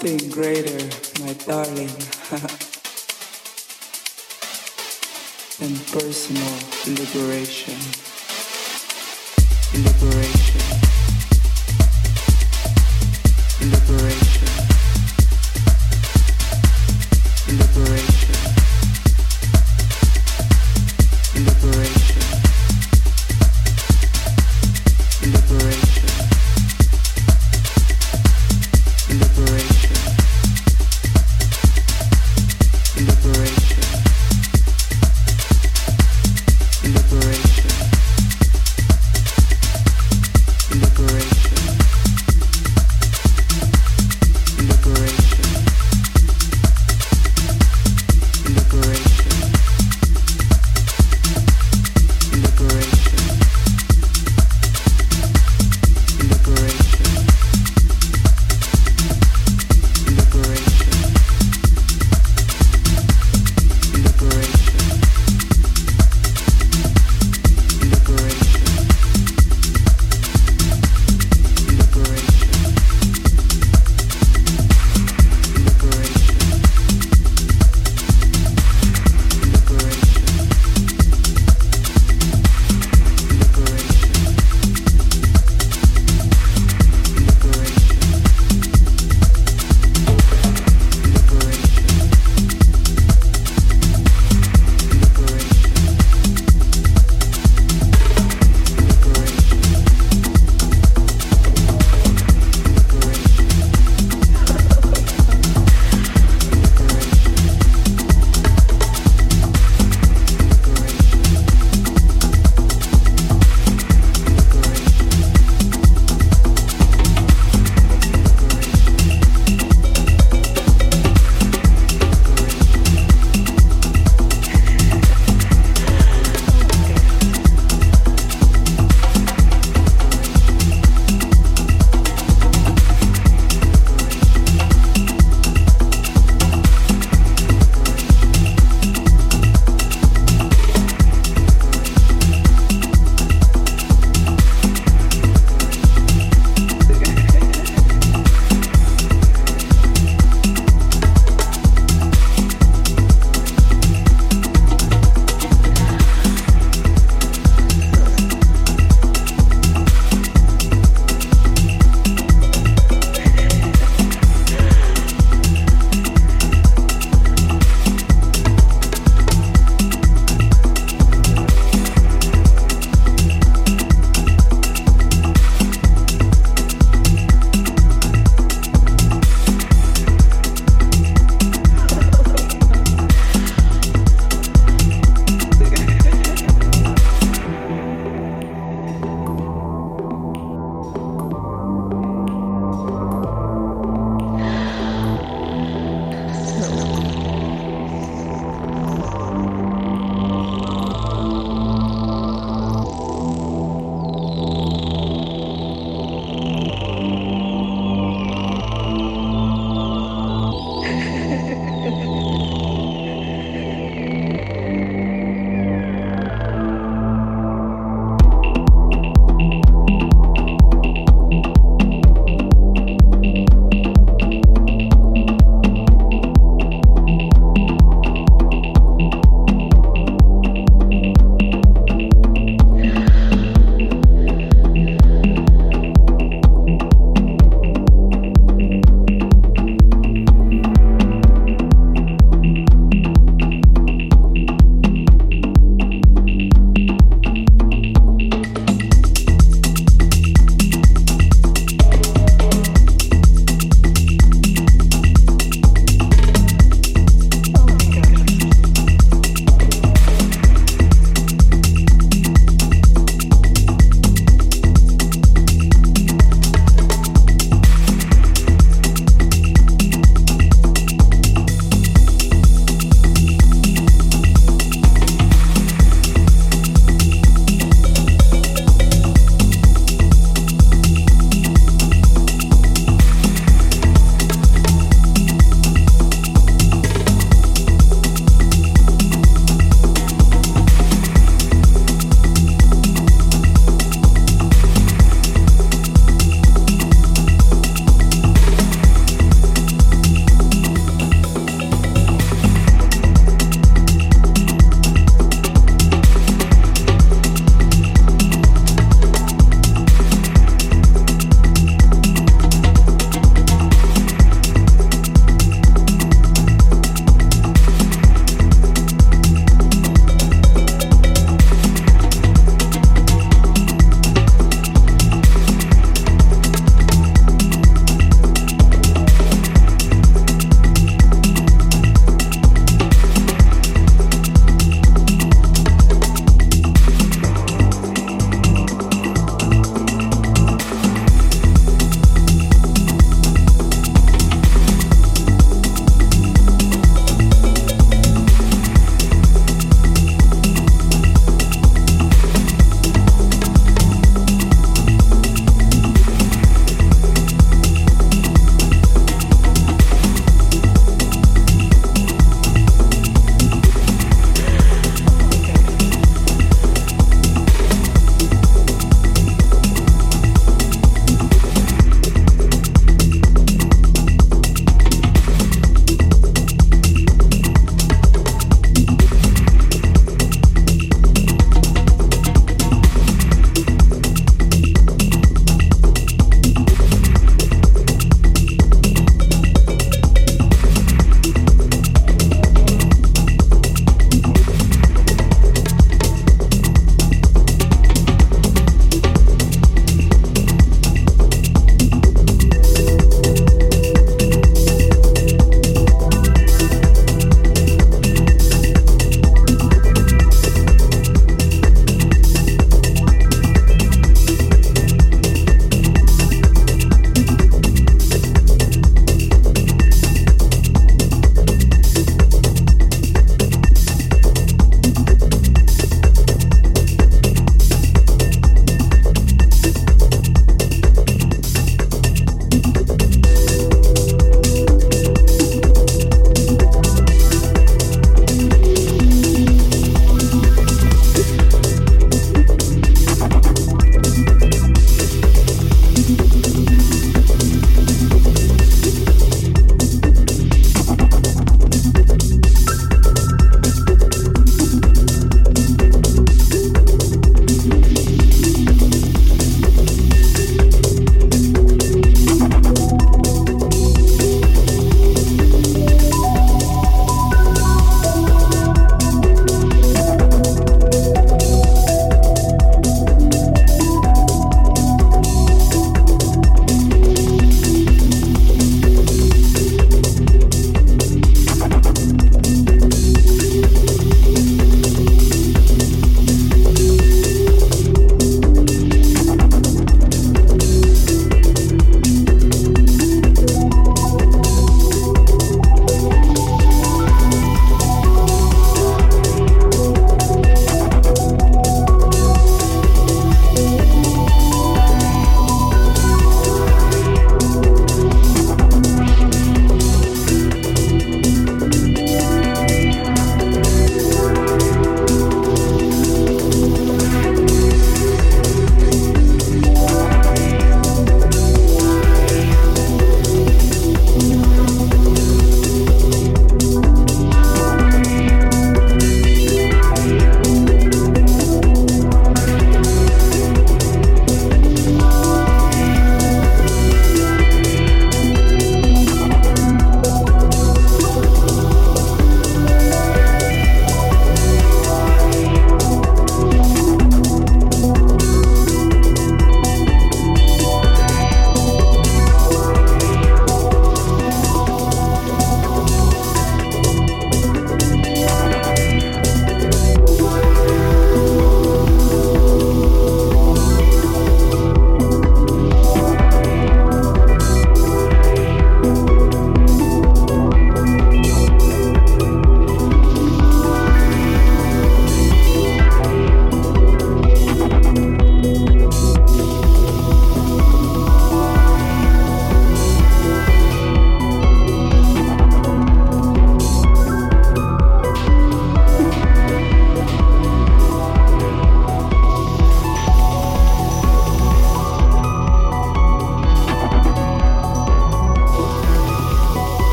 nothing greater, my darling, than personal liberation. Liberation.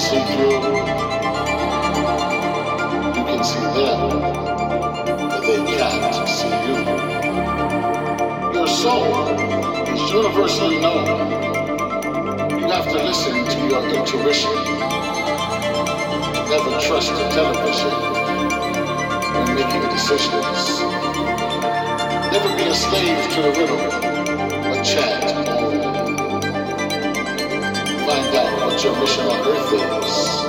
See through, you can see them, but they can't see you. Your soul is universally known. You have to listen to your intuition. Never trust the television when making decisions. Never be a slave to the rhythm, but chant. Find what your mission on earth is.